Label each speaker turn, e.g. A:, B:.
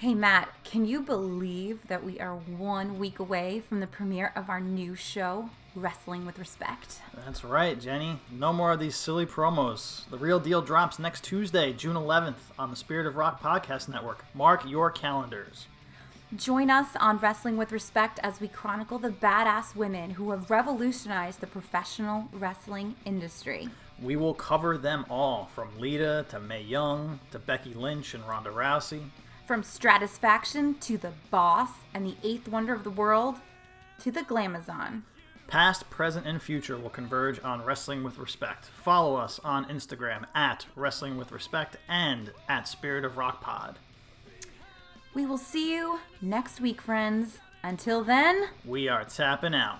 A: Hey, Matt, can you believe that we are one week away from the premiere of our new show, Wrestling with Respect?
B: That's right, Jenny. No more of these silly promos. The real deal drops next Tuesday, June 11th, on the Spirit of Rock Podcast Network. Mark your calendars.
A: Join us on Wrestling with Respect as we chronicle the badass women who have revolutionized the professional wrestling industry.
B: We will cover them all, from Lita to Mae Young to Becky Lynch and Ronda Rousey.
A: From Stratusfaction to the Boss and the Eighth Wonder of the World to the Glamazon.
B: Past, present, and future will converge on Wrestling with Respect. Follow us on Instagram at Wrestling with Respect and at Spirit of Rock Pod.
A: We will see you next week, friends. Until then,
B: We are tapping out.